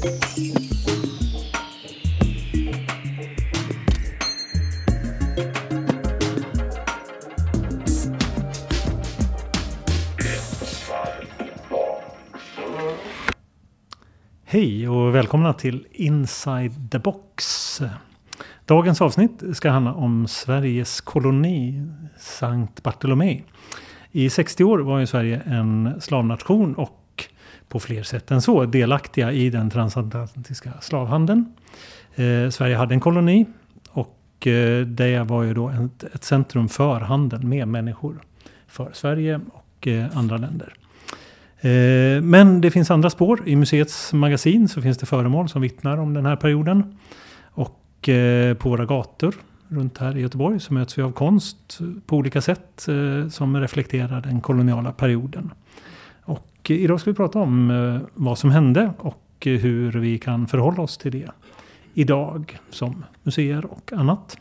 Hej och välkomna till Inside the Box. Dagens avsnitt ska handla om Sveriges koloni Sankt Bartolomé. I 60 år var ju Sverige en slavnation och på fler sätt än så delaktiga i den transatlantiska slavhandeln. Eh, Sverige hade en koloni och eh, det var ju då ett, ett centrum för handeln med människor för Sverige och eh, andra länder. Eh, men det finns andra spår. I museets magasin så finns det föremål som vittnar om den här perioden. Och eh, på våra gator runt här i Göteborg så möts vi av konst på olika sätt eh, som reflekterar den koloniala perioden. Och idag ska vi prata om eh, vad som hände och eh, hur vi kan förhålla oss till det idag som museer och annat.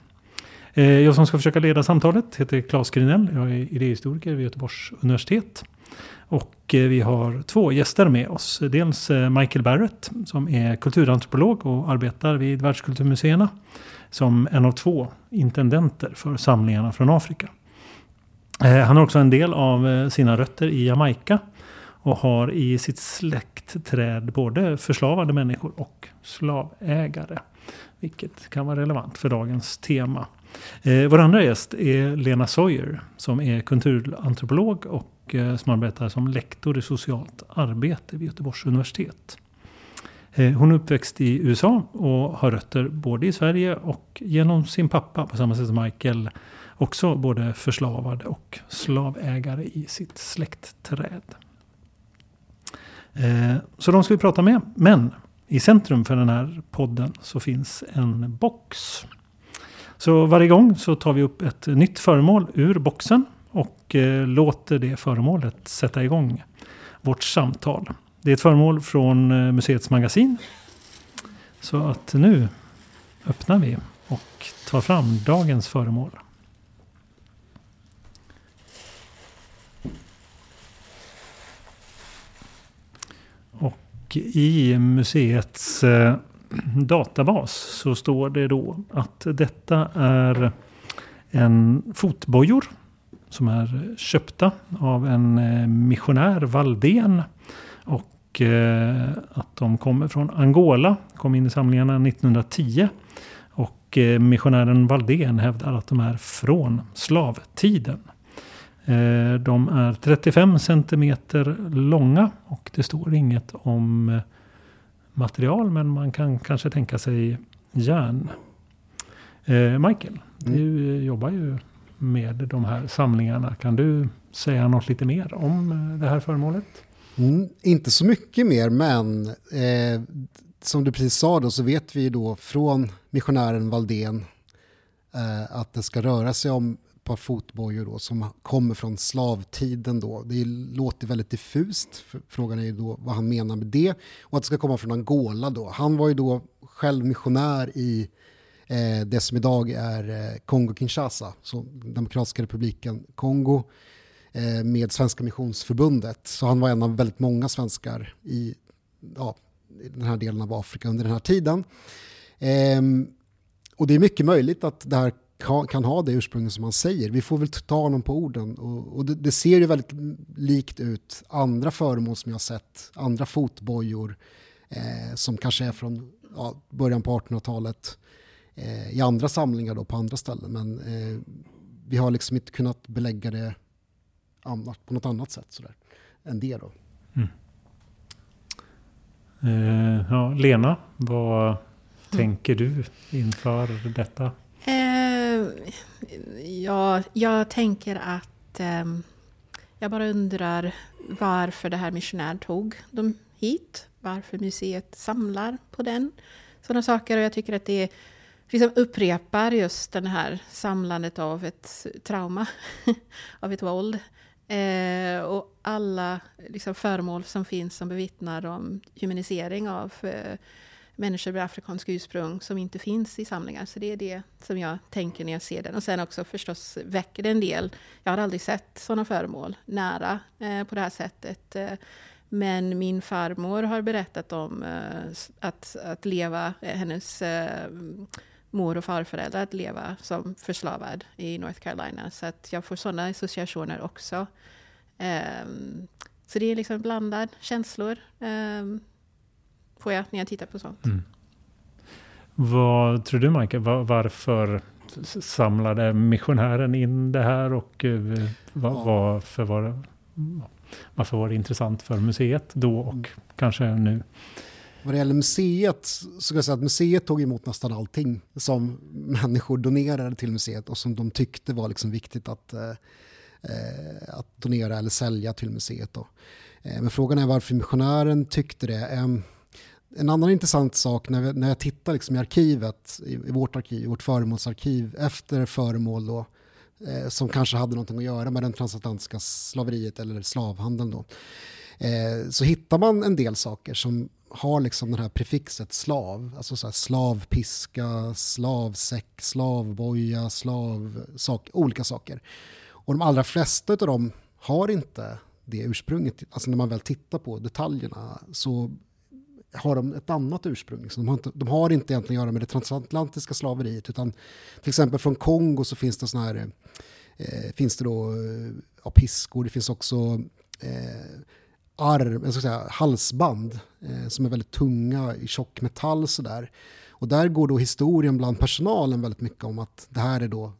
Eh, jag som ska försöka leda samtalet heter Claes Grinell. Jag är idéhistoriker vid Göteborgs universitet. Och vi har två gäster med oss. Dels Michael Barrett som är kulturantropolog och arbetar vid världskulturmuseerna. Som en av två intendenter för samlingarna från Afrika. Han har också en del av sina rötter i Jamaica. Och har i sitt släktträd både förslavade människor och slavägare. Vilket kan vara relevant för dagens tema. Eh, vår andra gäst är Lena Sawyer som är kulturantropolog och Eh, som arbetar som lektor i socialt arbete vid Göteborgs universitet. Eh, hon är uppväxt i USA och har rötter både i Sverige och genom sin pappa på samma sätt som Michael också både förslavad och slavägare i sitt släktträd. Eh, så de ska vi prata med. Men i centrum för den här podden så finns en box. Så varje gång så tar vi upp ett nytt föremål ur boxen och eh, låter det föremålet sätta igång vårt samtal. Det är ett föremål från eh, museets magasin. Så att nu öppnar vi och tar fram dagens föremål. Och i museets eh, databas så står det då att detta är en fotbojor som är köpta av en eh, missionär, Valdén. Och eh, att de kommer från Angola, kom in i samlingarna 1910. Och missionären Valdén hävdar att de är från slavtiden. De är 35 centimeter långa och det står inget om material men man kan kanske tänka sig järn. Michael, du mm. jobbar ju med de här samlingarna. Kan du säga något lite mer om eh, det här föremålet? Mm, inte så mycket mer, men eh, som du precis sa då så vet vi då från missionären Valdén eh, att det ska röra sig om par fotbojor då som kommer från slavtiden då. Det låter väldigt diffust. Frågan är ju då vad han menar med det och att det ska komma från Angola då. Han var ju då själv missionär i eh, det som idag är eh, Kongo-Kinshasa, så Demokratiska republiken Kongo, eh, med Svenska Missionsförbundet. Så han var en av väldigt många svenskar i, ja, i den här delen av Afrika under den här tiden. Eh, och det är mycket möjligt att det här kan, ha det ursprunget som han säger. Vi får väl ta honom på orden. Och, och det, det, ser ju väldigt likt ut andra föremål som jag har sett, andra fotbojor eh, som kanske är från ja, början på 1800-talet eh, i andra samlingar då på andra ställen. Men eh, vi har liksom inte kunnat belägga det annat, på något annat sätt sådär, än det. Då. Mm. Eh, ja, Lena, vad mm. tänker du inför detta? Eh, ja, jag tänker att eh, jag bara undrar varför det här missionär tog dem hit. Varför museet samlar på den. Sådana saker. Och jag tycker att det liksom upprepar just det här samlandet av ett trauma, av ett våld. Eh, och alla liksom, föremål som finns som bevittnar om humanisering av eh, människor med afrikanskt ursprung som inte finns i samlingar. Så det är det som jag tänker när jag ser den. Och sen också förstås väcker det en del. Jag har aldrig sett sådana föremål nära eh, på det här sättet. Eh, Men min farmor har berättat om eh, att, att leva, eh, hennes eh, mor och farföräldrar att leva som förslavad i North Carolina. Så att jag får sådana associationer också. Ehm, så det är liksom blandade känslor. Ehm, Får jag när jag tittar på sånt. Mm. Vad tror du Michael, var, varför samlade missionären in det här och uh, var, ja. varför, var det, varför var det intressant för museet då och mm. kanske nu? Vad det gäller museet så kan jag säga att museet tog emot nästan allting som människor donerade till museet och som de tyckte var liksom viktigt att, eh, eh att donera eller sälja till museet. Då. Eh, men frågan är varför missionären tyckte det. Eh, en annan intressant sak när, vi, när jag tittar liksom i arkivet, i, i, vårt arkiv, i vårt föremålsarkiv efter föremål då, eh, som kanske hade någonting att göra med den transatlantiska slaveriet eller slavhandeln då, eh, så hittar man en del saker som har liksom det här prefixet slav, alltså så här slavpiska, slavsäck, slavboja, slav, sak, olika saker. Och de allra flesta av dem har inte det ursprunget. Alltså när man väl tittar på detaljerna så har de ett annat ursprung. Liksom. De, har inte, de har inte egentligen att göra med det transatlantiska slaveriet utan till exempel från Kongo så finns det såna här, eh, finns det då eh, ja, piskor, det finns också eh, arm, jag ska säga, halsband eh, som är väldigt tunga i tjock metall sådär. Och där går då historien bland personalen väldigt mycket om att det här är då,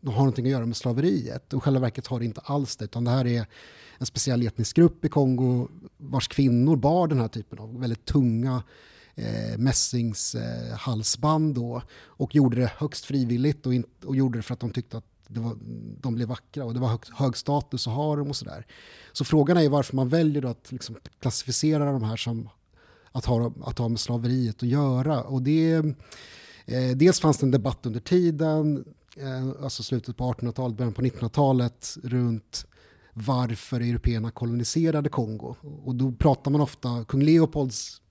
de har någonting att göra med slaveriet. Och själva verket har det inte alls det, utan det här är en speciell etnisk grupp i Kongo vars kvinnor bar den här typen av väldigt tunga eh, mässingshalsband eh, och gjorde det högst frivilligt och, in, och gjorde det för att de tyckte att det var, de blev vackra och det var hög, hög status att ha dem och sådär. Så frågan är varför man väljer att liksom klassificera de här som att ha, att ha med slaveriet att göra. Och det, eh, dels fanns det en debatt under tiden, eh, alltså slutet på 1800-talet, början på 1900-talet, runt varför européerna koloniserade Kongo. Och då pratar man ofta, kung Leopolds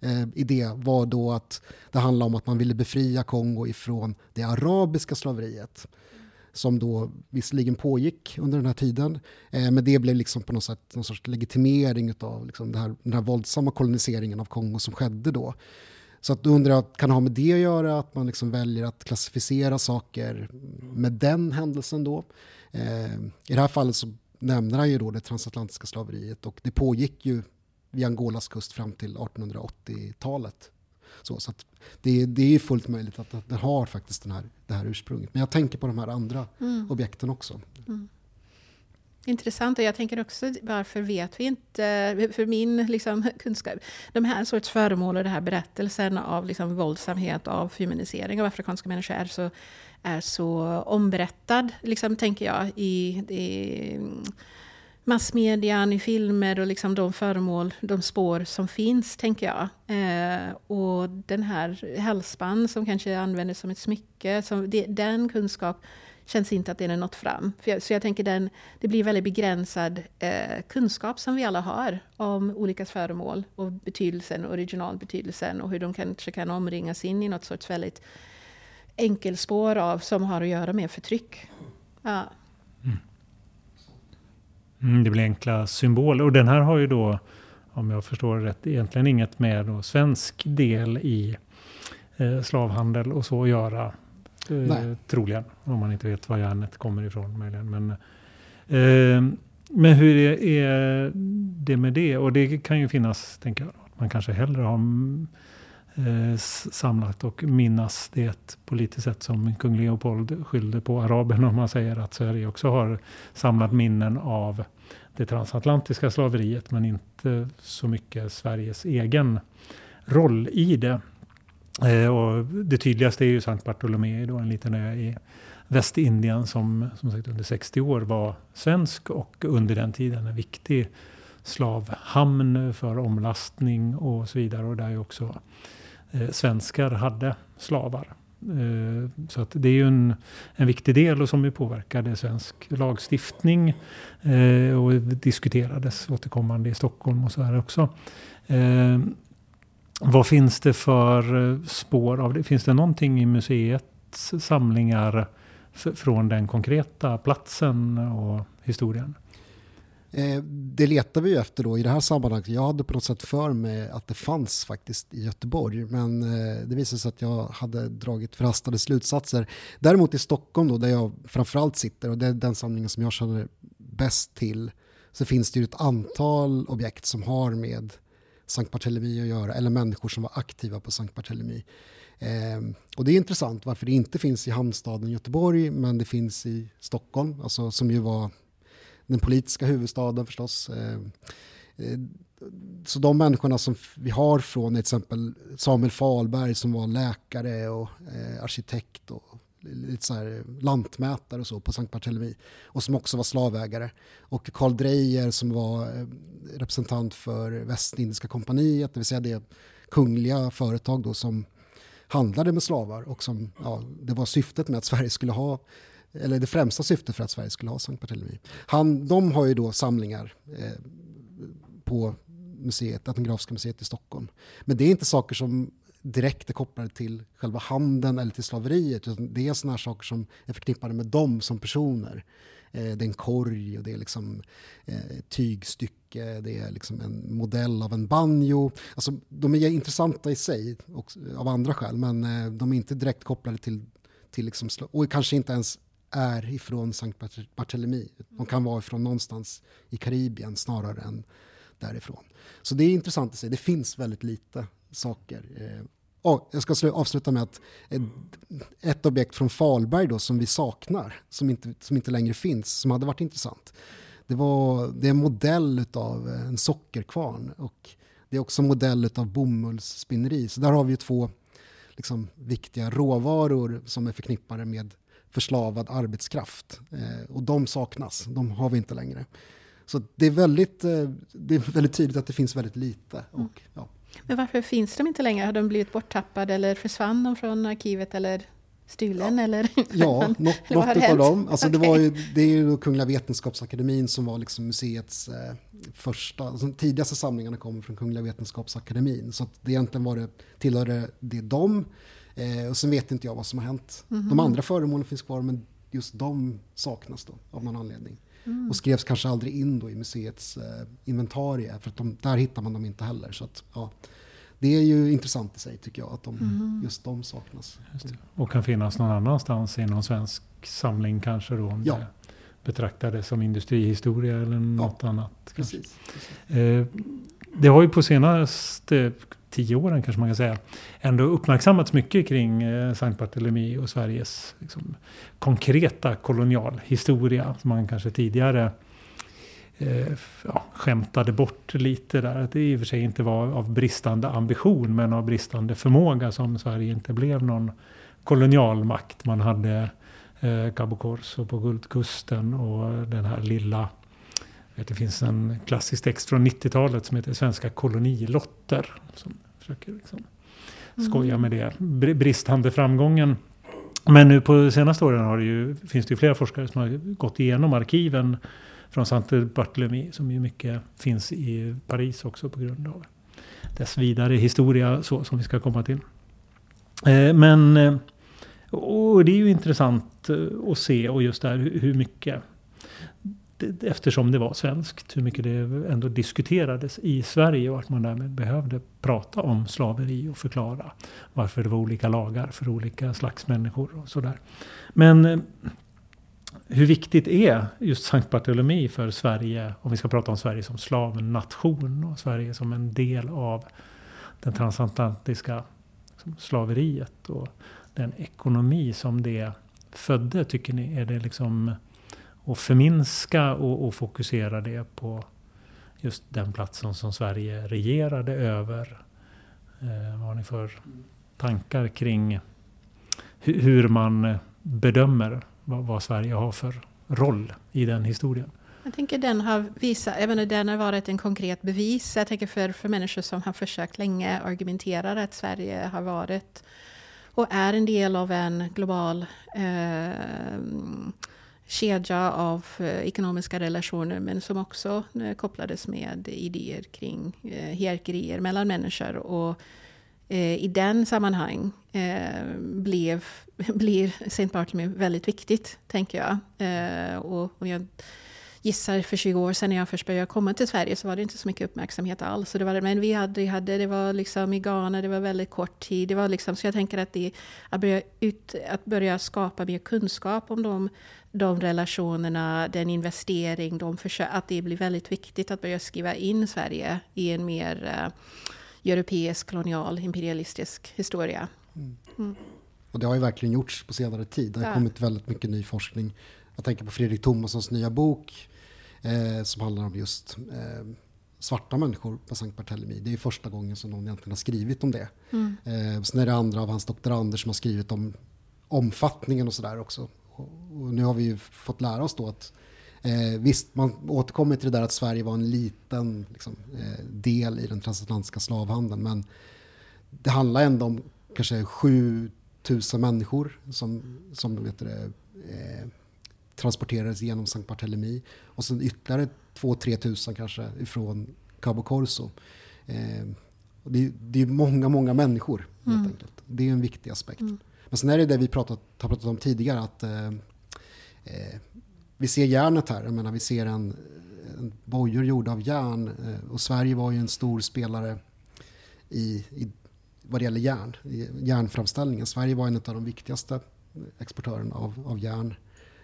eh, idé var då att det handlade om att man ville befria Kongo ifrån det arabiska slaveriet som då visserligen pågick under den här tiden. Eh, men det blev liksom på något sätt någon sorts legitimering av liksom här, den här våldsamma koloniseringen av Kongo som skedde då. Så att då undrar jag, kan det ha med det att göra, att man liksom väljer att klassificera saker med den händelsen då? Eh, I det här fallet så nämner han ju då det transatlantiska slaveriet och det pågick ju vid Angolas kust fram till 1880-talet. Så, så det, det är fullt möjligt att det har faktiskt den här, det här ursprunget. Men jag tänker på de här andra mm. objekten också. Mm. Intressant och jag tänker också varför vet vi inte, för min liksom, kunskap, de här sorts föremål och den här berättelsen av liksom, våldsamhet, av feminisering av afrikanska människor är så, är så omberättad, liksom, tänker jag, i, i massmedian, i filmer och liksom de föremål, de spår som finns, tänker jag. Eh, och den här hälsband som kanske användes som ett smycke, som det, den kunskap känns inte att den har nått fram. Jag, så jag tänker den, det blir väldigt begränsad eh, kunskap som vi alla har om olika föremål och betydelsen, originalbetydelsen och hur de kanske kan omringas in i något sorts väldigt enkelspår av som har att göra med förtryck. Ja. Mm, mm det blir enkla symboler. Och den här har ju då, om jag förstår rätt, egentligen inget med då svensk del i eh, slavhandel och så att göra. Eh, troligen, om man inte vet var järnet kommer ifrån möjligen. Men, eh, men hur är, är, det med det? Och det kan ju finnas, tänker jag, man kanske hellre har eh, samlat och minnas det politiskt sett som kung Leopold skyllde på araberna om man säger att Sverige också har samlat minnen av det transatlantiska slaveriet men inte så mycket Sveriges egen roll i det. Eh, och det tydligaste är ju Sankt Bartolomé, då, en liten ö i Västindien som, som sagt under 60 år var svensk och under den tiden en viktig slavhamn för omlastning och så vidare. Och där ju också eh, svenskar hade slavar. Eh, så att det är ju en, en viktig del och som ju påverkade svensk lagstiftning eh, och diskuterades återkommande i Stockholm och så här också. Eh, vad finns det för eh, spår av det? Finns det någonting i museets samlingar från den konkreta platsen och historien? Eh, det letar vi ju efter då i det här sammanhanget. Jag hade på något sätt för mig att det fanns faktiskt i Göteborg, men eh, det visade sig att jag hade dragit förhastade slutsatser. Däremot i Stockholm då, där jag framförallt sitter, och det är den samlingen som jag känner bäst till, så finns det ju ett antal objekt som har med Sankt Barthélemy att göra, eller människor som var aktiva på Sankt Barthélemy. Eh, och det är intressant varför det inte finns i hamnstaden Göteborg, men det finns i Stockholm, alltså, som ju var den politiska huvudstaden förstås. Eh, eh, så de människorna som vi har från till exempel Samuel Falberg som var läkare och eh, arkitekt och lite så här lantmätare och så på Sankt Barthélemy och som också var slavägare. Och Karl Dreyer som var eh, representant för Västindiska kompaniet, det vill säga det kungliga företag då som handlade med slavar och som, ja, det var syftet med att Sverige skulle ha eller det främsta syftet för att Sverige skulle ha Sankt Barthélemy. Han, de har ju då samlingar eh, på museet, Etnografiska museet i Stockholm. Men det är inte saker som direkt är kopplade till själva handeln eller till slaveriet, utan det är sådana här saker som är förknippade med dem som personer. Eh, det är en korg och det är liksom eh, tygstycke, det är liksom en modell av en banjo. Alltså, de är intressanta i sig, också, eh, av andra skäl, men eh, de är inte direkt kopplade till, till liksom, och kanske inte ens är ifrån Sankt Barthélemy. De kan vara ifrån någonstans i Karibien snarare än därifrån. Så det är intressant att se. Det finns väldigt lite saker. Oh, jag ska avsluta med att ett objekt från Falberg då, som vi saknar, som inte, som inte längre finns, som hade varit intressant. Det, var, det är en modell av eh, en sockerkvarn och det är också en modell av bomullsspinneri. Så där har vi två liksom, viktiga råvaror som är förknippade med förslavad arbetskraft. Eh, och de saknas, de har vi inte längre. Så det är väldigt, eh, det är väldigt tydligt att det finns väldigt lite. Och, mm. ja. Men varför finns de inte längre? Har de blivit borttappade eller försvann de från arkivet eller stulen? Ja, eller, ja något, något av dem. Alltså okay. det, var ju, det är ju Kungliga Vetenskapsakademin som var liksom museets eh, första, alltså de tidigaste samlingarna kommer från Kungliga Vetenskapsakademin. Så det egentligen var det, tillhörde det dem. Eh, och sen vet inte jag vad som har hänt. Mm -hmm. De andra föremålen finns kvar men just de saknas då av någon anledning. Mm. Och skrevs kanske aldrig in då i museets eh, inventarie för att de, där hittar man dem inte heller. Så att, ja, det är ju intressant i sig tycker jag att de, mm. just de saknas. Just och kan finnas någon annanstans i någon svensk samling kanske då? Om ja. det betraktades som industrihistoria eller något ja, annat. Precis, precis. Eh, det har ju på senaste tio åren kanske man kan säga, ändå uppmärksammats mycket kring eh, Sankt Barthélemy och Sveriges liksom, konkreta kolonialhistoria. Som man kanske tidigare eh, ja, skämtade bort lite där. Att det i och för sig inte var av bristande ambition men av bristande förmåga som Sverige inte blev någon kolonialmakt. Man hade eh, Cabo Corso på Guldkusten och den här lilla det finns en klassisk text från 90-talet som heter Svenska kolonilotter. Som försöker liksom skoja med det. Bristande framgången. Men nu på senaste åren har det ju, finns det ju flera forskare som har gått igenom arkiven från Sainte Barthélemy som ju mycket finns i Paris också på grund av dess vidare historia så, som vi ska komma till. Eh, men eh, och det är ju intressant eh, att se och just där hur mycket eftersom det var svenskt, hur mycket det ändå diskuterades i Sverige och att man därmed behövde prata om slaveri och förklara varför det var olika lagar för olika slags människor och sådär. Men eh, hur viktigt är just Sankt Barthélemy för Sverige, om vi ska prata om Sverige som slavnation och Sverige som en del av den transatlantiska liksom, slaveriet och den ekonomi som det födde, tycker ni? Är det liksom och förminska och, och, fokusera det på just den platsen som Sverige regerade över. Eh, vad har ni för tankar kring hur, hur man bedömer vad, vad, Sverige har för roll i den historien? Jag tänker den har visat, även den har varit en konkret bevis. Jag tänker för, för människor som har försökt länge argumentera att Sverige har varit och är en del av en global eh, kedja av eh, ekonomiska relationer men som också eh, kopplades med idéer kring eh, hierarkier mellan människor. Och i den sammanhang blev, blir Saint Bartholomew väldigt viktigt, tänker jag. och om jag gissar för 20 år sedan när jag först började komma till Sverige så var det inte så mycket uppmärksamhet alls. Så det var, men vi hade, hade, det var liksom i Ghana, det var väldigt kort tid. Det var liksom, så jag tänker att, det, att, börja ut, att börja skapa mer kunskap om de, de relationerna, den investering, de försök, att det blir väldigt viktigt att börja skriva in Sverige i en mer uh, europeisk kolonial imperialistisk historia. Mm. Mm. Och det har ju verkligen gjorts på senare tid. Det har ja. kommit väldigt mycket ny forskning. Jag tänker på Fredrik Thomassons nya bok eh, som handlar om just eh, svarta människor på Sankt Barthélemy. Det är första gången som någon egentligen har skrivit om det. Mm. Eh, sen är det andra av hans doktorander som har skrivit om omfattningen och sådär också. Och, och, nu har vi ju fått lära oss då att eh, visst, man återkommer till det där att Sverige var en liten liksom, eh, del i den transatlantiska slavhandeln men det handlar ändå om kanske 7000 människor som, som vet det, eh, transporterades genom Sankt Barthélemy och sen ytterligare 2-3 tusen kanske ifrån Cabo Corso. Eh, det, det, är många, många människor helt mm. enkelt. Det är en viktig aspekt. Mm. Men sen är det det vi pratat, har pratat om tidigare att eh, eh, vi ser järnet här. Jag menar, vi ser en, en bojor gjorda av järn eh, och Sverige var ju en stor spelare i, i vad det gäller järn, järnframställningen. Sverige var en av de viktigaste exportörerna av, av järn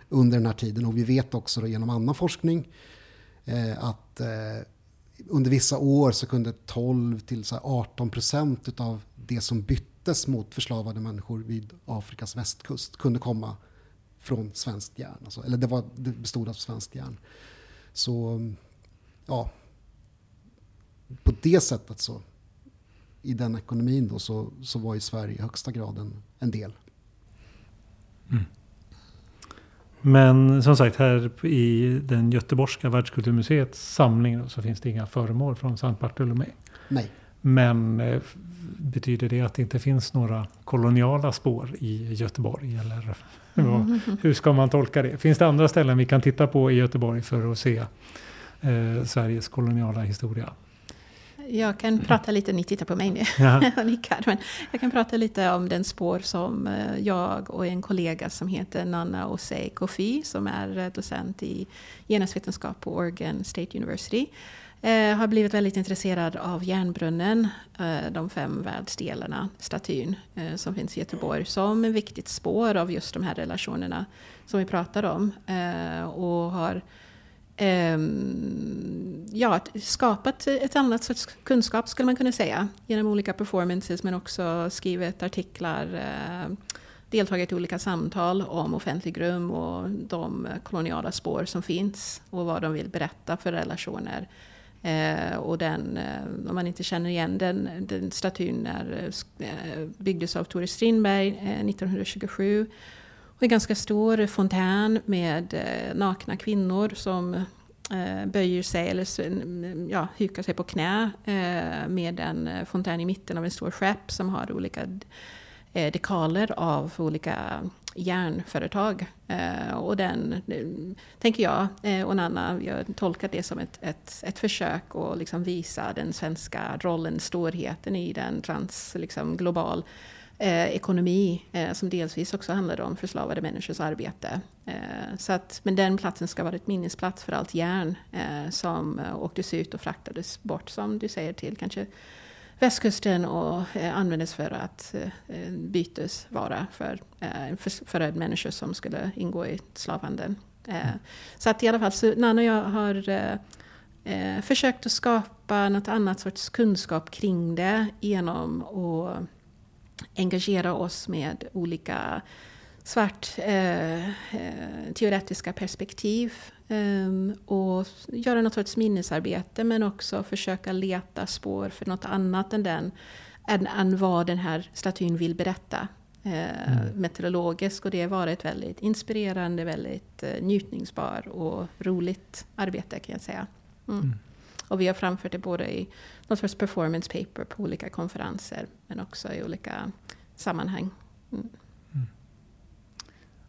under den här tiden. Och vi vet också då genom annan forskning eh, att eh, under vissa år så kunde 12 till 18 procent av det som byttes mot förslavade människor vid Afrikas västkust kunde komma från svenskt järn. Alltså, eller det, var, det bestod av svenskt järn. Så ja, på det sättet så i den ekonomin då så, så var ju Sverige i högsta grad en, en del. Mm. Men som sagt, här i den Göteborgska världskulturmuseets samling så finns det inga föremål från Sankt Bartolomé. Nej. Men eh, betyder det att det inte finns några koloniala spår i Göteborg? Eller mm. hur ska man tolka det? Finns det andra ställen vi kan titta på i Göteborg för att se eh, Sveriges koloniala historia? Jag kan prata lite, ni tittar på mig nu, ja. nickar, men jag kan prata lite om den spår som eh, jag och en kollega som heter Nanna Osei Kofi, som är eh, docent i genusvetenskap på Oregon State University, eh, har blivit väldigt intresserad av järnbrunnen, de fem världsdelarna, statyn som finns i Göteborg, som ett viktigt spår av just de här relationerna som vi pratar om. och har Ehm, ja, skapat ett annat sorts kunskap skulle man kunna säga genom olika performances men också skrivit artiklar, eh, deltagit i olika samtal om offentlig rum och de koloniala spår som finns och vad de vill berätta för relationer. Eh, och den, eh, om man inte känner igen den, den statyn är, byggdes av Tore Strindberg 1927 och en ganska stor fontän med eh, nakna kvinnor som eh, böjer sig eller ja, hukar sig på knä eh, med en eh, fontän i mitten av en stor skepp som har olika eh, dekaler av olika järnföretag. Eh, och den, tänker jag eh, och Nanna, vi har tolkat det som ett, ett, ett försök att liksom visa den svenska rollen, storheten i den trans, liksom global eh, ekonomi eh, som delvis också handlade om förslavade människors arbete. Eh, så att, men den platsen ska vara ett minnesplats för allt järn eh, som eh, åktes ut och fraktades bort, som du säger, till kanske västkusten och eh, användes för att eh, eh bytesvara för, eh, för, för människor som skulle ingå i slavhandeln. Eh. Så att i alla fall, så Nanna och jag har eh, eh, försökt att skapa något annat sorts kunskap kring det genom att engagera oss med olika svart eh, eh, teoretiska perspektiv eh, och göra något sorts minnesarbete men också försöka leta spår för något annat än, den, än, än vad den här statyn vill berätta. Eh, mm. meteorologisk och det har varit väldigt inspirerande, väldigt eh, njutningsbar och roligt arbete kan jag säga. Mm. Mm. Och vi har framfört det både i någon sorts performance paper på olika konferenser men också i olika sammanhang. Mm. Mm.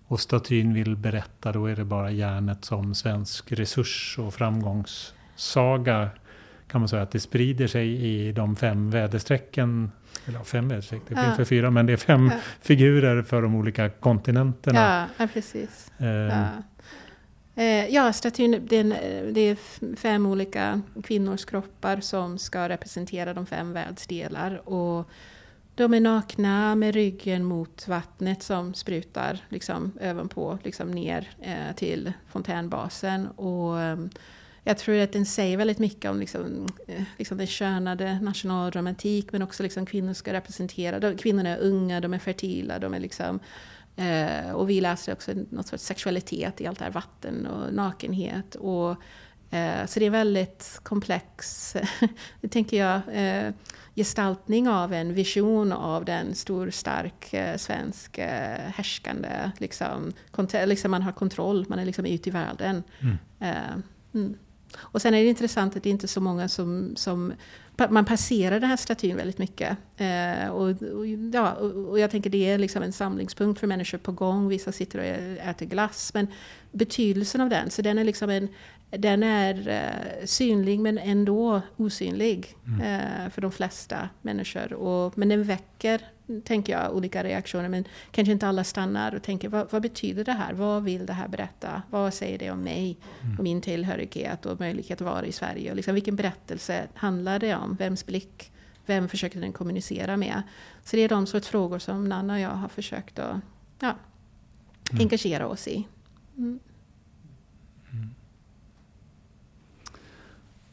Och statyn vill berätta, då är det bara järnet som svensk resurs och framgångssaga. Kan man säga att det sprider sig i de fem väderstrecken eller fem väderstreck, det finns för fyra, men det är fem ja. figurer för de olika kontinenterna. Ja, ja precis. Eh, ja. Eh, ja, statyn, det är, eh, det är fem olika kvinnors kroppar som ska representera de fem världsdelar. Och de är nakna med ryggen mot vattnet som sprutar liksom, ovanpå, liksom ner eh, till fontänbasen. Och, eh, jag tror att den säger väldigt mycket om liksom, eh, liksom den könade nationalromantik men också liksom kvinnor ska representera, de, kvinnorna är unga, de är fertila, de är liksom eh, och vi läser också något sorts sexualitet i allt det här vatten och nakenhet. Och, eh, så det är väldigt komplex, det tänker jag, eh, gestaltning av en vision av den stor, stark eh, svensk eh, härskande, liksom, liksom man har kontroll, man är liksom ute i världen. Mm. Eh, mm. Och sen är det intressant att det inte är så många som, som man passerar den här statyn väldigt mycket. Eh, och, och, ja, och, jag tänker det är liksom en samlingspunkt för människor på gång. Vissa sitter och äter glass. Men betydelsen av den, så den är liksom en, den är eh, synlig men ändå osynlig mm. eh, för de flesta människor. Och, men den väcker, tänker jag, olika reaktioner. Men kanske inte alla stannar och tänker vad, vad betyder det här? Vad vill det här berätta? Vad säger det om mig och min tillhörighet och möjlighet att vara i Sverige? Och liksom, vilken berättelse handlar det om? Vems blick? Vem försöker den kommunicera med? Så det är de sorts frågor som Nanna och jag har försökt att ja, mm. engagera oss i. Mm.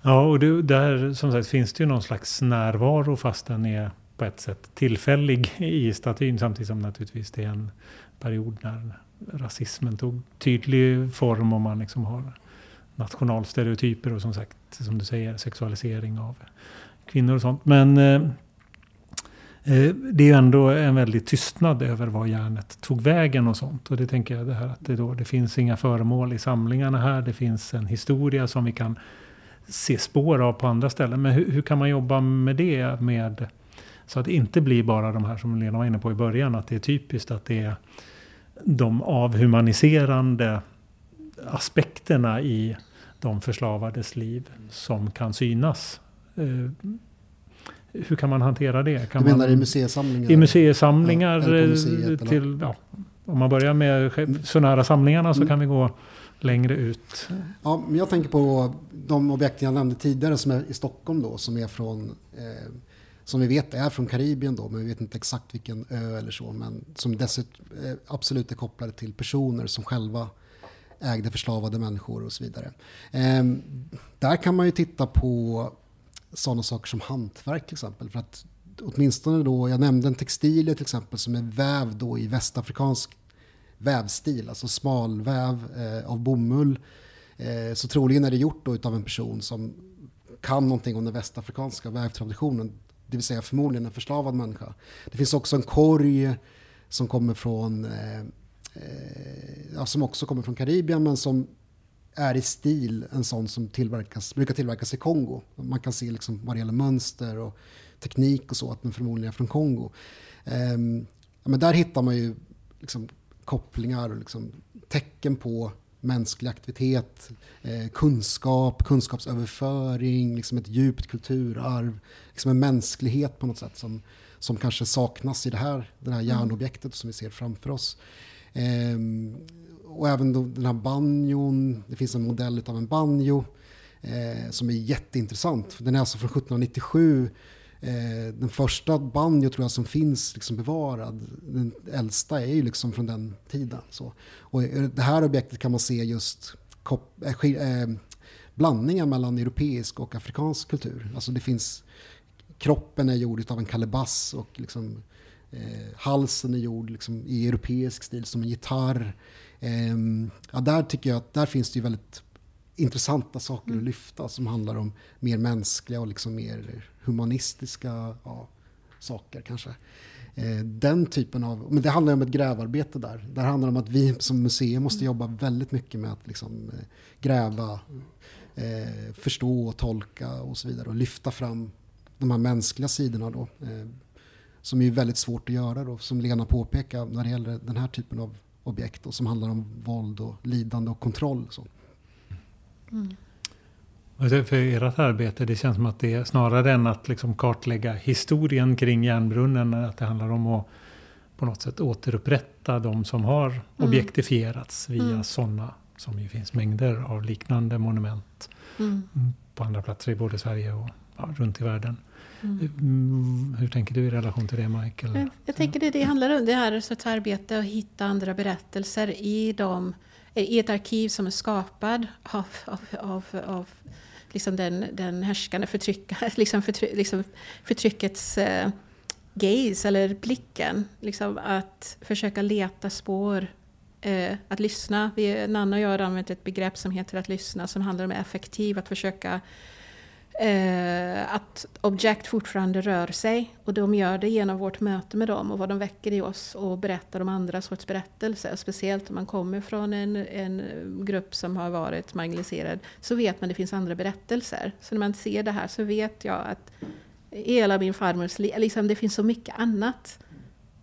Ja, och det, där som sagt finns det ju någon slags närvaro fast den är på ett sätt tillfällig i statyn samtidigt som naturligtvis det är en period när rasismen tog tydlig form och man liksom har nationalstereotyper och som sagt, som du säger, sexualisering av kvinnor och sånt. Men eh, eh, det är ju ändå en väldig tystnad över var järnet tog vägen och sånt. Och det tänker jag det här att det, då, det finns inga föremål i samlingarna här. Det finns en historia som vi kan se spår av på andra ställen. Men hur, hur, kan man jobba med det? Med, så att det inte blir bara de här som Lena var inne på i början. Att det är typiskt att det är de avhumaniserande aspekterna i de förslavades liv som kan synas. Eh, hur kan man hantera det? Kan du menar man, i museisamlingar? I museisamlingar. Ja, museet, till, ja, om man börjar med sådana här samlingarna så mm. kan vi gå längre ut. Ja, men jag tänker på de objekt jag nämnde tidigare som är i Stockholm då, som är från eh, som vi vet är från Karibien då, men vi vet inte exakt vilken ö eller så, men som dessutom eh, absolut är kopplade till personer som själva ägde förslavade människor och så vidare. Eh, där kan man ju titta på sådana saker som hantverk till exempel. För att åtminstone då, jag nämnde en textilie till exempel som är vävd då i västafrikansk vävstil, alltså smalväv eh, av bomull. Eh, så troligen är det gjort då av en person som kan någonting om den västafrikanska vävtraditionen, det vill säga förmodligen en förslavad människa. Det finns också en korg som kommer från, eh, eh, som också kommer från Karibien men som är i stil en sån som tillverkas, brukar tillverkas i Kongo. Man kan se liksom vad det gäller mönster och teknik och så att den förmodligen är från Kongo. Eh, men där hittar man ju liksom kopplingar och liksom tecken på mänsklig aktivitet, eh, kunskap, kunskapsöverföring, liksom ett djupt kulturarv, liksom en mänsklighet på något sätt som, som kanske saknas i det här, det här mm. järnobjektet som vi ser framför oss. Eh, och även då, den här banjon, det finns en modell av en banjo eh, som är jätteintressant. Den är alltså från 1797 Eh, den första banjo tror jag som finns liksom bevarad, den äldsta är ju liksom från den tiden. Så. Och eh, det här objektet kan man se just kop, äh, eh, eh, blandningen mellan europeisk och afrikansk kultur. Alltså det finns, kroppen är gjord av en kalebass och liksom, eh, halsen är gjord liksom i europeisk stil som en gitarr. Eh, ja, där tycker jag att där finns det ju väldigt intressanta saker att mm. lyfta som handlar om mer mänskliga och liksom mer humanistiska ja, saker kanske. Eh, den typen av, men det handlar om ett grävarbete där. Det handlar om att vi som museum måste jobba väldigt mycket med att liksom, eh, gräva, eh, förstå och tolka och så vidare och lyfta fram de här mänskliga sidorna då. Eh, som är väldigt svårt att göra då, som Lena påpekar när det gäller den här typen av objekt och som handlar om våld och lidande och kontroll. Så. Mm. För ert arbete, det känns som att det är snarare än att liksom kartlägga historien kring järnbrunnen, att det handlar om att på något sätt återupprätta de som har mm. objektifierats via mm. sådana som ju finns mängder av liknande monument Mm. på andra platser i både Sverige och ja, runt i världen. Mm. Mm, Hur tänker du i relation till det Michael? Jag, jag tänker det, det handlar om det här sorts arbete att hitta andra berättelser i, dem, i ett arkiv som är skapad av, av, av, av liksom den, den härskande förtrycka, liksom förtry, liksom förtryckets eh, gaze eller blicken. Liksom att försöka leta spår, eh, att lyssna. Vi, Nanna och jag har använt ett begrepp som heter att lyssna som handlar om effektiv, att försöka eh, att object fortfarande rör sig och de gör det genom vårt möte med dem och vad de väcker i oss och berättar om andra sorts berättelser. Speciellt om man kommer från en, en grupp som har varit marginaliserad så vet man att det finns andra berättelser. Så när man ser det här så vet jag att hela min farmors liv, liksom det finns så mycket annat.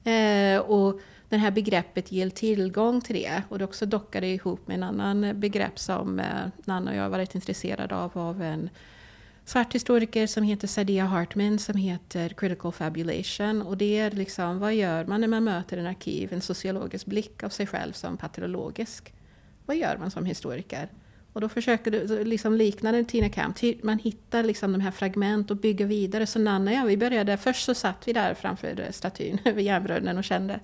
Eh, och det här begreppet ger tillgång till det. Och det också dockade ihop med en annan begrepp som eh, Nanna och jag har varit intresserade av, av en svart historiker som heter Sadia Hartman som heter Critical Fabulation. Och det är liksom, vad gör man när man möter en arkiv, en sociologisk blick av sig själv som patrologisk? Vad gör man som historiker? Och då försöker du liksom likna den Tina Camp. Man hittar liksom de här fragment och bygger vidare. Så Nanna och jag, vi började, först så satt vi där framför statyn vid järnbrunnen och kände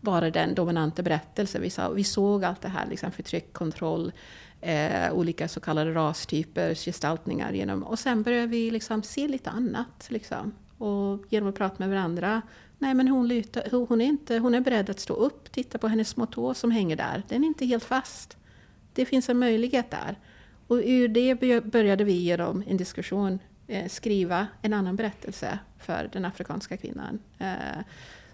bara den dominanta berättelsen. Vi, sa, vi såg allt det här, liksom förtryck, kontroll, eh, olika så kallade rastyper, gestaltningar. Genom, och sen började vi liksom se lite annat. Liksom. Och genom att prata med varandra. Nej men hon, lutar, hon, är inte, hon är beredd att stå upp, titta på hennes små tå som hänger där. Den är inte helt fast. Det finns en möjlighet där. Och ur det började vi genom en diskussion skriva en annan berättelse för den afrikanska kvinnan. Eh,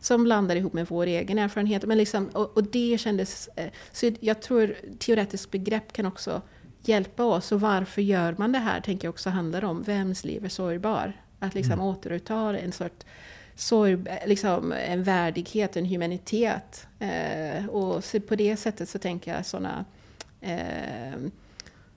som blandar ihop med vår egen erfarenhet. Men liksom, och, och det kändes... Eh, så jag tror teoretiskt begrepp kan också hjälpa oss. Och varför gör man det här, tänker jag också handlar om. Vems liv är sårbar? Att liksom mm. återuppta en sorts sorg, liksom en värdighet, en humanitet. Eh, och på det sättet så tänker jag sådana eh,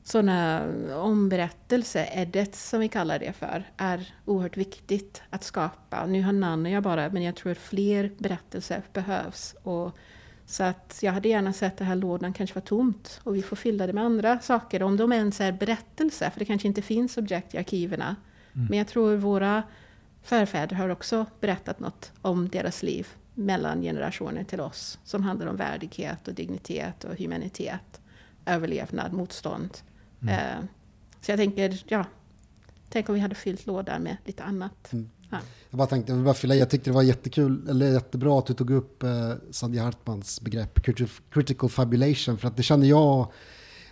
sådana omberättelser, edits som vi kallar det för, är oerhört viktigt att skapa. Nu har Nanna jag bara, men jag tror fler berättelser behövs. Och, så att jag hade gärna sett att den här lådan kanske var tomt och vi får fylla det med andra saker. Om de ens är berättelser, för det kanske inte finns objekt i arkiverna. Mm. Men jag tror våra förfäder har också berättat något om deras liv mellan generationer till oss. Som handlar om värdighet och dignitet och humanitet, överlevnad, motstånd. Mm. Eh, så jag tänker, ja, tänk om vi hade fyllt lådan med lite annat. Mm. Ja. Jag bara tänkte, jag vill bara fylla jag tyckte det var jättekul, eller jättebra att du tog upp eh, Sadia Hartmans begrepp critical fabulation, för att det känner jag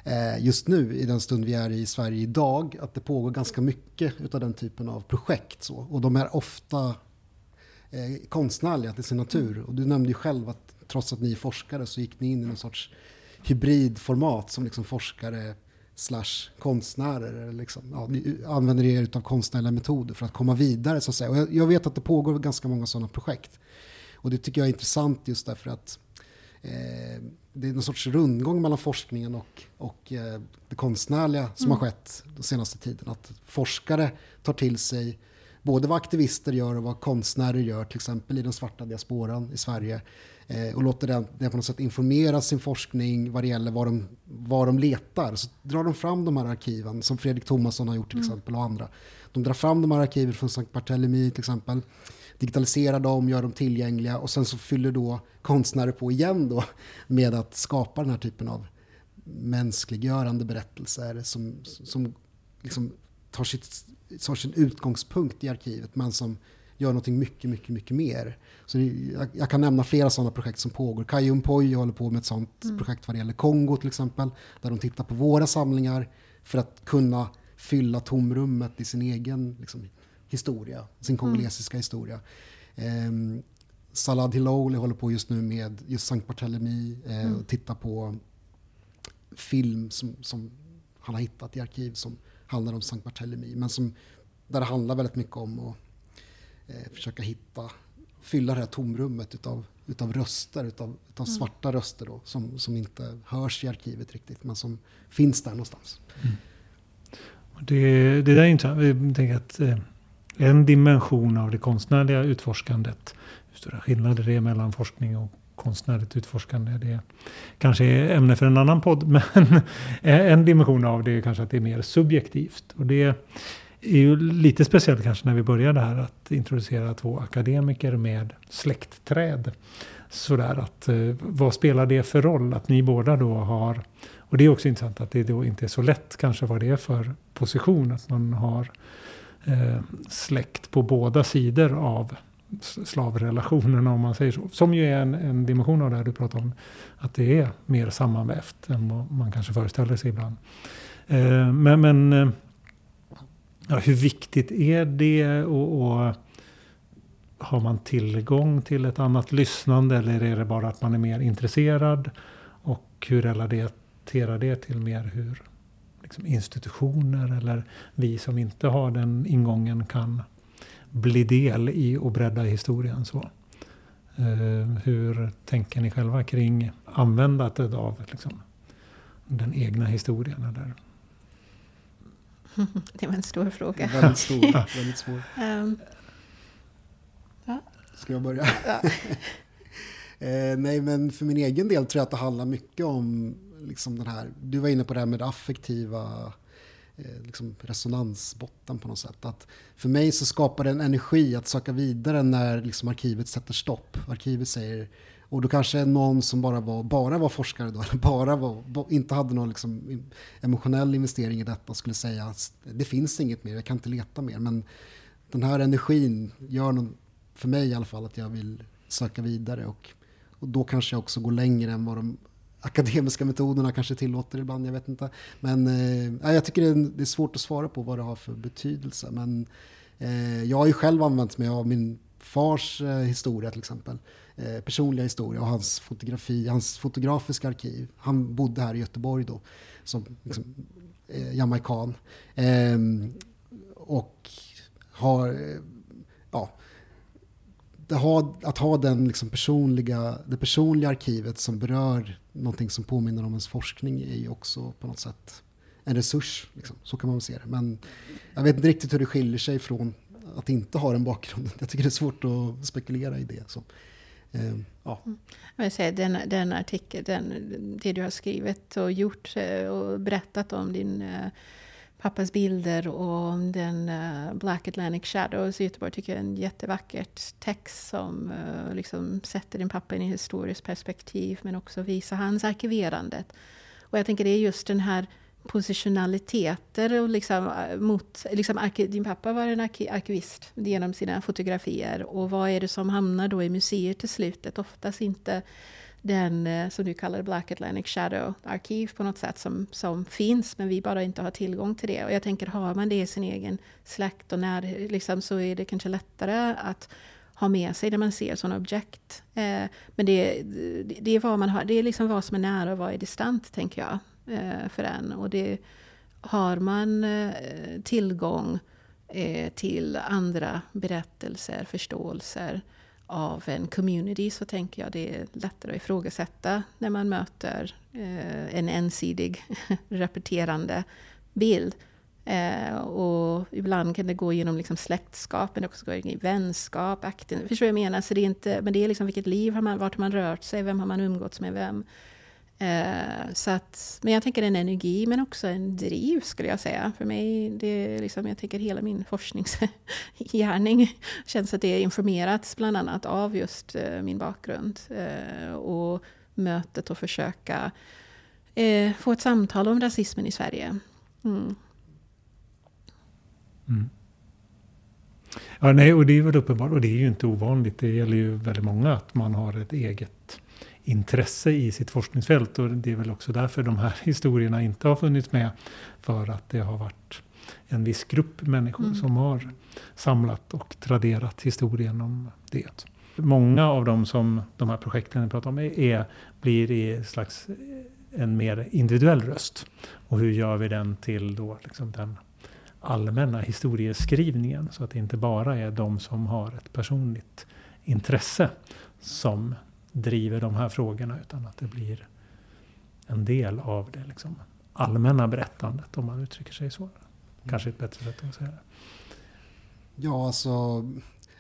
eh, just nu i den stund vi är i Sverige idag, att det pågår ganska mycket av den typen av projekt. Så. Och de är ofta eh, konstnärliga till sin natur. Och du nämnde ju själv att trots att ni är forskare så gick ni in i någon sorts hybridformat som liksom forskare slash konstnärer. Liksom, ja, använder er av konstnärliga metoder för att komma vidare. Så att säga. Och jag, jag, vet att det pågår ganska många sådana projekt. Och det tycker jag är intressant just därför att eh, det är någon sorts rundgång mellan forskningen och, och eh, det konstnärliga som mm. har skett den senaste tiden. Att forskare tar till sig både vad aktivister gör och vad konstnärer gör, till exempel i den svarta diasporan i Sverige och låter den, den på något sätt informera sin forskning vad det gäller vad de, vad de letar. Så drar de fram de här arkiven, som Fredrik Thomasson har gjort till mm. exempel och andra. De drar fram de här arkiven från Sankt Barthélemy till exempel, digitaliserar dem, gör dem tillgängliga och sen så fyller då konstnärer på igen då med att skapa den här typen av mänskliggörande berättelser som, som liksom tar, sitt, tar sin utgångspunkt i arkivet men som gör någonting mycket, mycket, mycket mer. Så jag, jag kan nämna flera sådana projekt som pågår. Kajum Poi håller på med ett sådant mm. projekt vad det gäller Kongo till exempel. Där de tittar på våra samlingar för att kunna fylla tomrummet i sin egen liksom, historia, sin mm. kongolesiska mm. historia. Um, Salad Hiloli håller på just nu med just Sankt Barthélemy eh, mm. och tittar på film som, som han har hittat i arkiv som handlar om Sankt Barthélemy. Men som, där det handlar väldigt mycket om att försöka hitta, fylla det här tomrummet utav, utav röster, utav, utav mm. svarta röster då, som, som inte hörs i arkivet riktigt, men som finns där någonstans. Mm. Det, det där är intressant. Jag tänker att eh, en dimension av det konstnärliga utforskandet, hur stora skillnader det är mellan forskning och konstnärligt utforskande. Det kanske är ämne för en annan podd. Men en dimension av det är kanske att det är mer subjektivt. Och det är ju lite speciellt kanske när vi började här att introducera två akademiker med släktträd. Sådär att eh, vad spelar det för roll att ni båda då har och det är också intressant att det då inte är så lätt kanske vad det är för position. Att man har eh, släkt på båda sidor av slavrelationerna om man säger så. Som ju är en, en dimension av det här du pratar om. Att det är mer sammanvävt än vad man kanske föreställer sig ibland. Eh, men men eh, ja, hur viktigt är det? Och, och, har man tillgång till ett annat lyssnande eller är det bara att man är mer intresserad? Och hur relaterar det till mer hur liksom institutioner eller vi som inte har den ingången kan bli del i och bredda historien. Så. Uh, hur tänker ni själva kring användandet av liksom, den egna historien? Eller? Det var en stor fråga. Väldigt stor, väldigt svår. Um, ja. Ska jag börja? Ja. eh, nej, men för min egen del tror jag att det handlar mycket om liksom den här, du var inne på det här med affektiva Eh, liksom resonansbotten på något sätt. Att för mig så skapar det en energi att söka vidare när liksom arkivet sätter stopp. Arkivet säger, och då kanske någon som bara var, bara var forskare då, eller bara var, inte hade någon liksom emotionell investering i detta skulle säga att det finns inget mer, jag kan inte leta mer. Men den här energin gör någon, för mig i alla fall att jag vill söka vidare och, och då kanske jag också går längre än vad de akademiska metoderna kanske tillåter ibland, jag vet inte. Men eh, jag tycker det är, det är, svårt att svara på vad det har för betydelse. Men eh, jag har ju själv använt mig av min fars eh, historia till exempel. Eh, personliga historia och hans fotografi, hans fotografiska arkiv. Han bodde här i Göteborg då som liksom, eh, jamaican. Eh, och har eh, ja, att ha den liksom personliga, det personliga arkivet som berör någonting som påminner om ens forskning är ju också på något sätt en resurs. Liksom. Så kan man väl se det. Men jag vet inte riktigt hur det skiljer sig från att inte ha den bakgrunden. Jag tycker det är svårt att spekulera i det. Så, eh, Ehm, ja. Mm. Jag vill säga, den, den artikeln, den, det du har skrivit och gjort eh, och berättat om din eh, pappas bilder och den eh, Black Atlantic Shadows i Göteborg tycker jag är en jättevackert text som liksom sätter din pappa in i historiskt perspektiv men också visar hans arkiverandet. Och jag tänker det är just den här positionaliteter och liksom eh, mot, liksom din pappa var en arkivist genom sina fotografier och vad är det som hamnar då i museer till slutet? Oftast inte den, eh, som du kallar Black Atlantic Shadow-arkiv på något sätt som, som finns, men vi bara inte har tillgång till det. Och jag tänker, har man det i sin egen släkt och när, liksom, så är det kanske lättare att ha med sig när man ser sådana objekt. Eh, men det, det, är vad man har, det är liksom vad som är nära och vad är distant, tänker jag, Eh, för en. Och det, har man eh, tillgång eh, till andra berättelser, förståelser, av en community så tänker jag det är lättare att ifrågasätta när man möter en ensidig repeterande bild. Och ibland kan det gå genom liksom släktskap, men det också gå genom vänskap, akten. Förstår du vad jag menar? Så det är inte, men det är liksom vilket liv har man, vart har man rört sig, vem har man umgåtts med vem? Eh, så att, men jag tänker en energi men också en driv skulle jag säga. För mig, det liksom, jag tänker hela min forskningsgärning känns att det är informerat bland annat av just eh, min bakgrund. Eh, och mötet och försöka eh, få ett samtal om rasismen i Sverige. Mm. Mm. Ja, nej, och det är väl uppenbart, och det är ju inte ovanligt. Det gäller ju väldigt många att man har ett eget intresse i sitt forskningsfält. Och det är väl också därför de här historierna inte har funnits med. För att det har varit en viss grupp människor mm. som har samlat och traderat historien om det. Många av dem som de här projekten pratar om är, blir i slags en mer individuell röst. Och hur gör vi den till då liksom den allmänna historieskrivningen? Så att det inte bara är de som har ett personligt intresse som driver de här frågorna utan att det blir en del av det liksom, allmänna berättandet om man uttrycker sig så. Kanske ett bättre sätt att säga det. Ja, alltså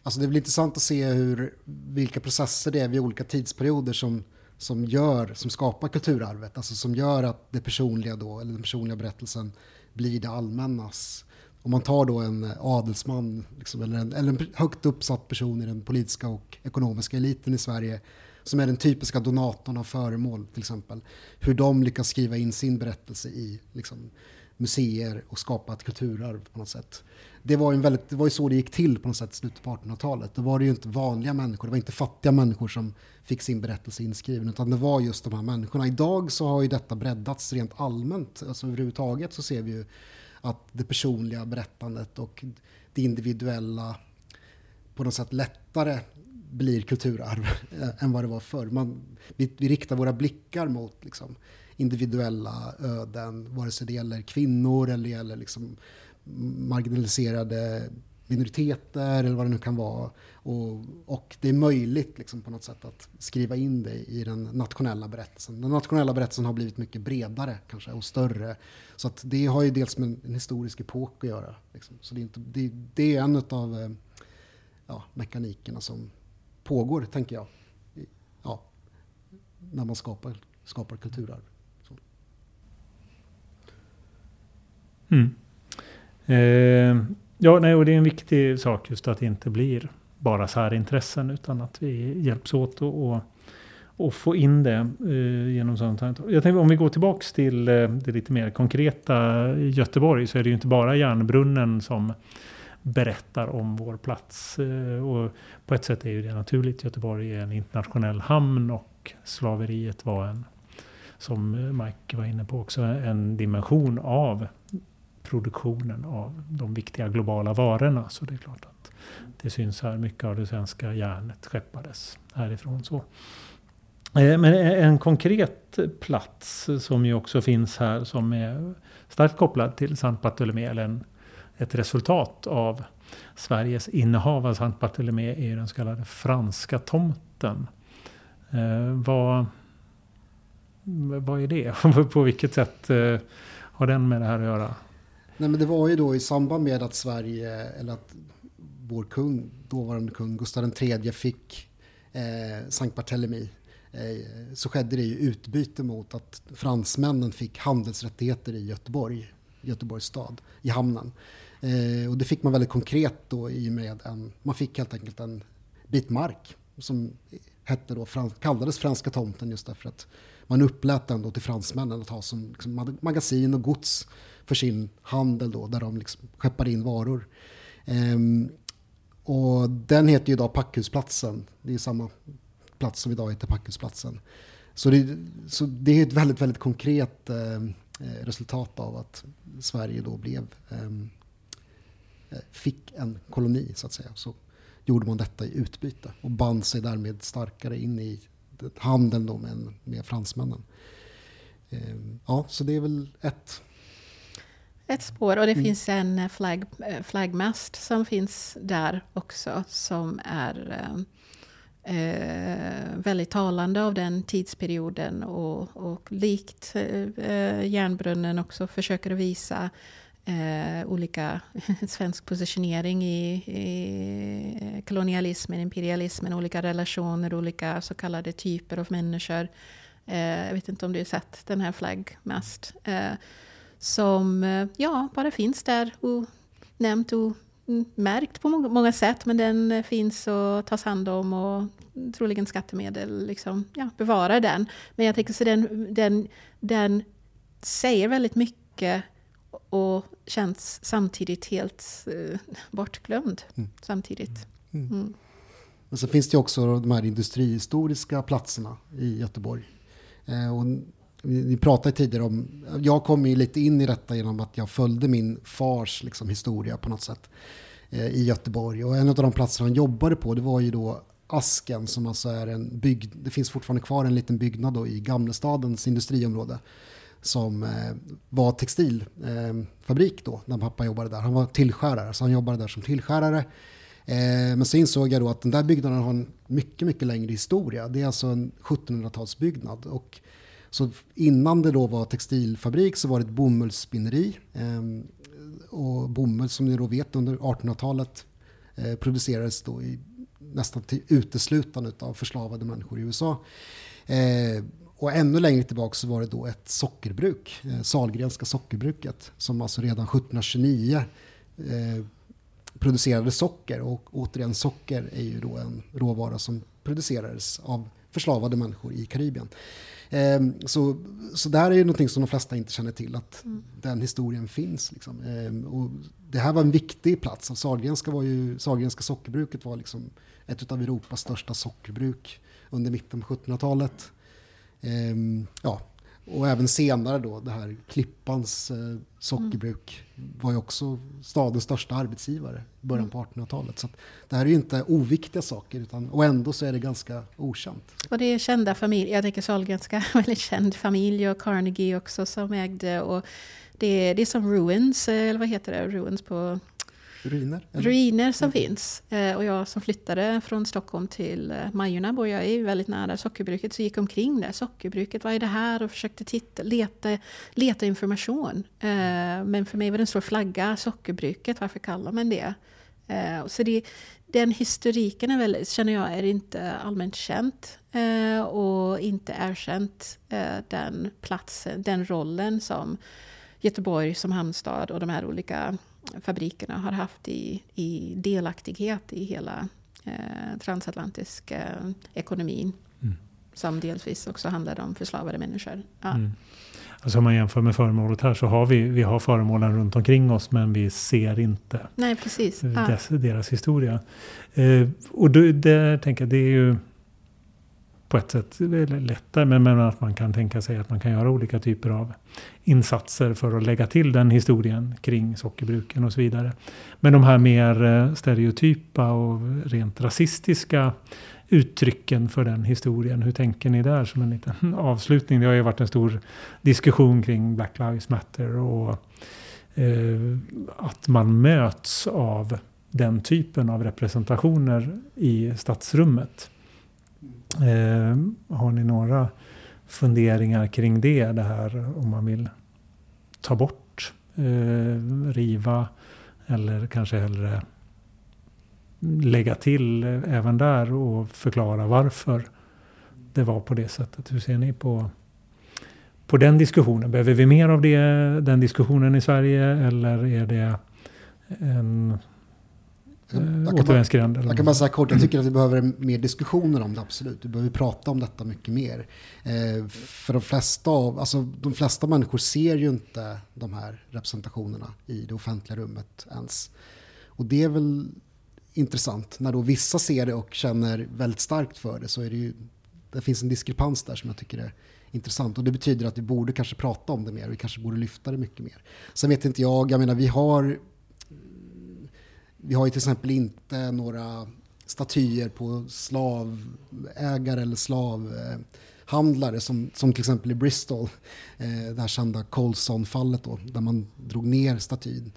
Alltså det väl intressant att se hur, vilka processer det är vid olika tidsperioder som, som, gör, som skapar kulturarvet. Alltså som gör att det personliga då, eller den personliga berättelsen blir det allmännas. Om man tar då en adelsman liksom, eller, en, eller en högt uppsatt person i den politiska och ekonomiska eliten i Sverige som är den typiska donatorn av föremål till exempel. Hur de lyckas skriva in sin berättelse i liksom, museer och skapa ett kulturarv på något sätt. Det var, en väldigt, det var ju så det gick till på något sätt i slutet på 1800-talet. Då var det ju inte vanliga människor, det var inte fattiga människor som fick sin berättelse inskriven, utan det var just de här människorna. Idag så har ju detta breddats rent allmänt, alltså överhuvudtaget så ser vi ju att det personliga berättandet och det individuella på något sätt lättare blir kulturarv eh, än vad det var förr. Man, vi, vi riktar våra blickar mot liksom, individuella öden, vare sig det gäller kvinnor eller det gäller liksom, marginaliserade minoriteter eller vad det nu kan vara. Och, och det är möjligt liksom, på något sätt att skriva in det i den nationella berättelsen. Den nationella berättelsen har blivit mycket bredare kanske och större. Så att det har ju dels med en historisk epok att göra. Liksom. Så det är, inte, det, det är en av eh, ja, mekanikerna som pågår, tänker jag. Ja, när man skapar, skapar kulturarv. Mm. Eh, ja, nej, och det är en viktig sak just att det inte blir bara särintressen utan att vi hjälps åt och, och, och få in det eh, genom sånt här. Jag tänkte om vi går tillbaks till eh, det lite mer konkreta i Göteborg så är det ju inte bara järnbrunnen som berättar om vår plats. Eh, och på ett sätt är ju det naturligt. Göteborg är en internationell hamn och slaveriet var en, som Mike var inne på också, en dimension av produktionen av de viktiga globala varorna. Så det är klart att det syns här. Mycket av det svenska järnet skeppades härifrån. Så. Eh, men en konkret plats som ju också finns här som är starkt kopplad till San Bartolomé, eller en, ett resultat av Sveriges innehav av Sankt Bartolomé är den så kallade franska tomten. Eh, vad, vad är det? På vilket sätt eh, har den med det här att göra? Nej, men det var ju då i samband med att Sverige, eller att vår kung, dåvarande kung Gustav III fick eh, Sankt Barthélemy eh, så skedde det ju utbyte mot att fransmännen fick handelsrättigheter i Göteborg, Göteborgs stad, i hamnen. Eh, och det fick man väldigt konkret då i och med en, man fick helt enkelt en bit mark som hette då, kallades Franska tomten just därför att man upplät den då till fransmännen att ha som liksom, magasin och gods för sin handel då, där de liksom skeppar in varor. Ehm, och den heter ju idag Packhusplatsen. Det är samma plats som idag heter Packhusplatsen. Så det, så det är ett väldigt, väldigt konkret eh, resultat av att Sverige då blev, eh, fick en koloni så att säga. Så gjorde man detta i utbyte och band sig därmed starkare in i handeln då med, med fransmännen. Eh, ja, så det är väl ett ett spår och det mm. finns en eh, flagg, eh, flaggmast som finns där också som är eh, väldigt talande av den tidsperioden och, och likt eh, järnbrunnen också försöker visa eh, olika svensk positionering i, i, eh, kolonialismen, imperialismen, olika relationer, olika så kallade typer av människor. Eh, jag vet inte om du har sett den här flaggmast. Eh, som eh, ja, bara finns där och nämnt och märkt på många sätt men den eh, finns och tas hand om och troligen skattemedel liksom, ja, bevarar den. Men jag tänker så den, den, den säger väldigt mycket och känns samtidigt helt uh, bortglömd. Mm. Samtidigt. Mm. Mm. Men så finns det också de här industrihistoriska platserna i Göteborg. Eh, och vi pratade tidigare om, jag kom ju lite in i detta genom att jag följde min fars liksom, historia på något sätt eh, i Göteborg. Och en av de platser han jobbade på det var ju då Asken som alltså är en bygd, det finns fortfarande kvar en liten byggnad då i Gamlestadens industriområde som eh, var textilfabrik eh, då när pappa jobbade där. Han var tillskärare så han jobbade där som tillskärare. Eh, men så insåg jag då att den där byggnaden har en mycket, mycket längre historia. Det är alltså en 1700-talsbyggnad och så innan det då var textilfabrik så var det ett bomullsspinneri. Eh, och bomull som ni då vet under 1800-talet eh, producerades då i, nästan till uteslutande av förslavade människor i USA. Eh, Eh, och ännu längre tillbaka så var det då ett sockerbruk, eh, Salgrenska sockerbruket, som alltså redan 1729 eh, producerade socker. Och återigen, socker är ju då en råvara som producerades av förslavade människor i Karibien. Ehm, så, så där är ju någonting som de flesta inte känner till, att mm. den historien finns. Liksom. Ehm, och det här var en viktig plats. Sahlgrenska, var ju, Sahlgrenska sockerbruket var liksom ett av Europas största sockerbruk under mitten på 1700-talet. Ehm, ja, och även senare då, det här Klippans eh, sockerbruk mm. var ju också stadens största arbetsgivare i början på 1800-talet. Så det här är ju inte oviktiga saker, utan, och ändå så är det ganska okänt. Och det är kända familjer, jag tänker Sahlgrenska, väldigt känd familj och Carnegie också som ägde och det, det är som Ruins, eller vad heter det, Ruins på ruiner. Eller? Ruiner som mm. finns. Eh, och jag som flyttade från Stockholm till eh, Majorna, bor jag i, väldigt nära sockerbruket, så gick omkring där. Sockerbruket, vad är det här? Och försökte titta, leta, leta information. Eh, men för mig var det en stor flagga, sockerbruket, varför kallar man det? Så det, den historiken är väl, känner jag är inte allmänt känt och inte erkänt den platsen, den rollen som Göteborg som hamnstad och de här olika fabrikerna har haft i, i delaktighet i hela eh, transatlantiska eh, ekonomin. Mm. Som delvis också handlar om förslavade människor. Ja. Mm. Alltså om man jämför med föremålet här så har vi, vi har föremålen runt omkring oss men vi ser inte Nej, precis. Dess, ja. deras historia. Eh, och då, där tänker jag, det är ju på ett sätt lättare. Men, men att man kan tänka sig att man kan göra olika typer av insatser för att lägga till den historien kring sockerbruken och så vidare. Men de här mer eh, stereotypa och rent rasistiska uttrycken för den historien. Hur tänker ni där som en liten avslutning? Det har ju varit en stor diskussion kring Black Lives Matter och eh, att man möts av den typen av representationer i stadsrummet. Eh, har ni några funderingar kring det? Det här om man vill ta bort, eh, riva eller kanske hellre lägga till även där och förklara varför det var på det sättet. Hur ser ni på, på den diskussionen? Behöver vi mer av det, den diskussionen i Sverige eller är det en jag återvändsgränd? Jag kan bara säga kort, jag tycker att vi behöver mer diskussioner om det, absolut. Vi behöver prata om detta mycket mer. Eh, för de flesta, av, alltså, de flesta människor ser ju inte de här representationerna i det offentliga rummet ens. Och det är väl intressant. När då vissa ser det och känner väldigt starkt för det så är det ju, det finns en diskrepans där som jag tycker är intressant. Och det betyder att vi borde kanske prata om det mer, vi kanske borde lyfta det mycket mer. Sen vet inte jag, jag menar vi har vi har ju till exempel inte några statyer på slavägare eller slavhandlare som, som till exempel i Bristol, eh, det här kända Colson-fallet då, där man drog ner statyn.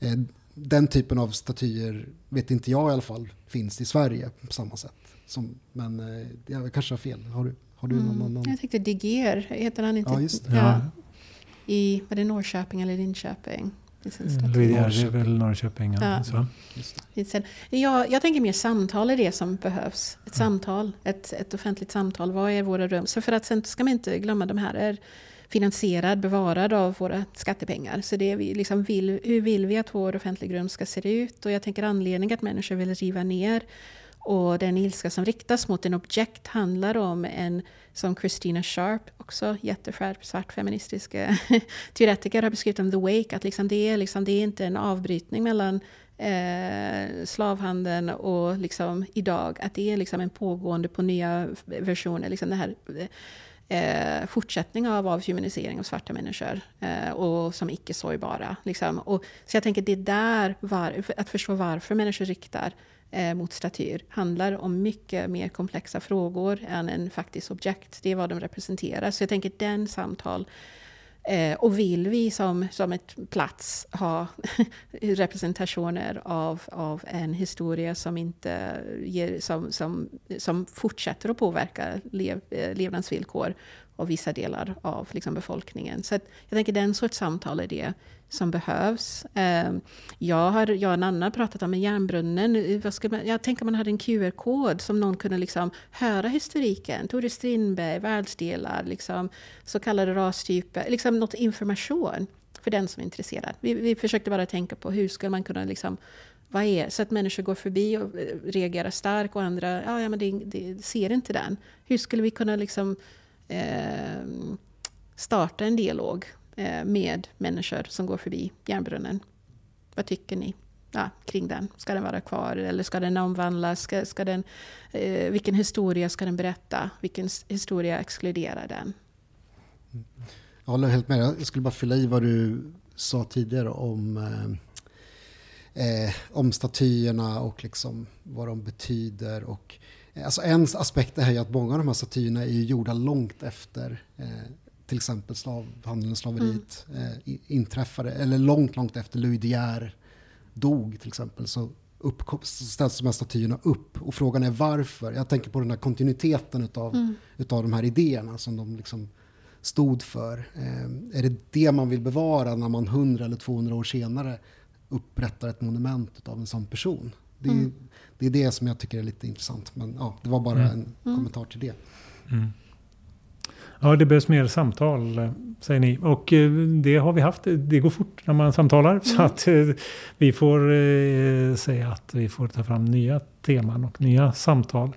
Eh, den typen av statyer vet inte jag i alla fall finns i Sverige på samma sätt. Som, men eh, jag kanske har fel. Har du, har du mm. någon annan? Jag tänkte Diger, heter han inte? Ja, just det. Ja. I, var det Norrköping eller Linköping? Det är väl Norrköping. Ja. Så. Jag, jag tänker mer samtal är det som behövs. Ett ja. samtal, ett, ett offentligt samtal. Vad är våra rum? Så för att sen ska man inte glömma, de här är finansierad, bevarad av våra skattepengar. Så det är vi liksom vill, hur vill vi att vår offentliga rum ska se ut? Och jag tänker anledningen att människor vill riva ner och den ilska som riktas mot en objekt handlar om en, som Christina Sharp, också jätteskärp svart feministisk eh, teoretiker, har beskrivit om The Wake, att liksom det, är liksom, det är inte en avbrytning mellan eh, slavhandeln och liksom idag, att det är liksom en pågående på nya versioner, liksom det här eh, fortsättning av avhumanisering av svarta människor eh, och som icke sårbara. Liksom. Och, så jag tänker det är där, var, att förstå varför människor riktar eh, mot statyer handlar om mycket mer komplexa frågor än en faktisk objekt. Det är vad de representerar. Så jag tänker den samtal Eh, och vill vi som, som ett plats ha representationer av, av en historia som, inte ger, som, som, som fortsätter att påverka lev, eh, levnadsvillkor och vissa delar av liksom, befolkningen. Så jag tänker den sorts samtal är det som behövs. Eh, jag, har, jag och en annan pratat om en järnbrunnen. Vad ska man, jag tänker man hade en QR-kod som någon kunde liksom höra historiken. Tore Strindberg, världsdelar, liksom, så kallade rastyper. Liksom något information för den som är intresserad. Vi, vi försökte bara tänka på hur skulle man kunna liksom, vad är, så att människor går förbi och eh, reagerar starkt och andra ja, ja, men det, det, ser inte den. Hur skulle vi kunna liksom, eh, starta en dialog eh, med människor som går förbi järnbrunnen? Vad tycker ni ja, kring den? Ska den vara kvar eller ska den omvandlas? Ska, ska den, eh, vilken historia ska den berätta? Vilken historia exkluderar den? Mm. Jag håller helt med. Jag skulle bara fylla i vad du sa tidigare om eh, eh, om statyerna och liksom vad de betyder. Och, eh, alltså en aspekt är ju att många av de här statyerna är gjorda långt efter eh, till exempel slavhandeln och slaveriet mm. eh, inträffade, eller långt, långt efter Louis De Geer dog till exempel. Så upp, ställs de här statyerna upp och frågan är varför. Jag tänker på den här kontinuiteten utav, mm. utav de här idéerna som de liksom stod för. Eh, är det det man vill bevara när man 100 eller 200 år senare upprättar ett monument av en sån person. Det är, mm. det är det som jag tycker är lite intressant. Men ja, det var bara mm. en mm. kommentar till det. Mm. Ja, det behövs mer samtal, eh, säger ni. Och eh, det har vi haft. Det går fort när man samtalar. Mm. Så att eh, vi får eh, säga att vi får ta fram nya teman och nya samtal.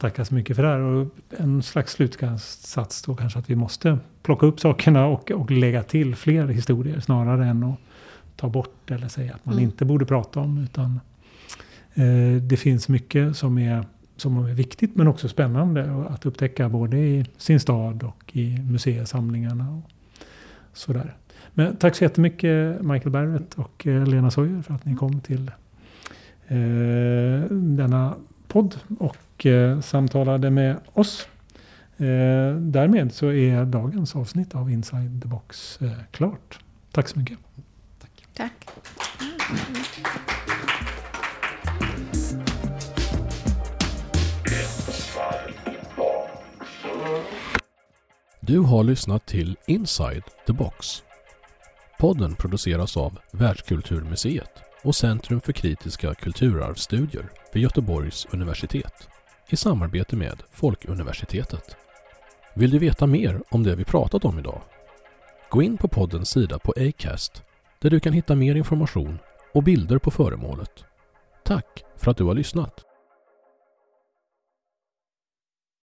Tackar så mycket för det här. Och en slags slutsats då kanske att vi måste plocka upp sakerna och, och lägga till fler historier snarare än att ta bort eller säga att man mm. inte borde prata om. Utan eh, det finns mycket som är, som är viktigt men också spännande att upptäcka både i sin stad och i museisamlingarna. Och sådär. Men tack så jättemycket Michael Barrett och eh, Lena Soyer för att ni kom till eh, denna podd och eh, samtalade med oss. Eh, därmed så är dagens avsnitt av Inside the Box eh, klart. Tack så mycket. Tack. Du har lyssnat till Inside the Box. Podden produceras av Världskulturmuseet och Centrum för kritiska kulturarvsstudier vid Göteborgs universitet i samarbete med Folkuniversitetet. Vill du veta mer om det vi pratat om idag? Gå in på poddens sida på Acast där du kan hitta mer information och bilder på föremålet. Tack för att du har lyssnat!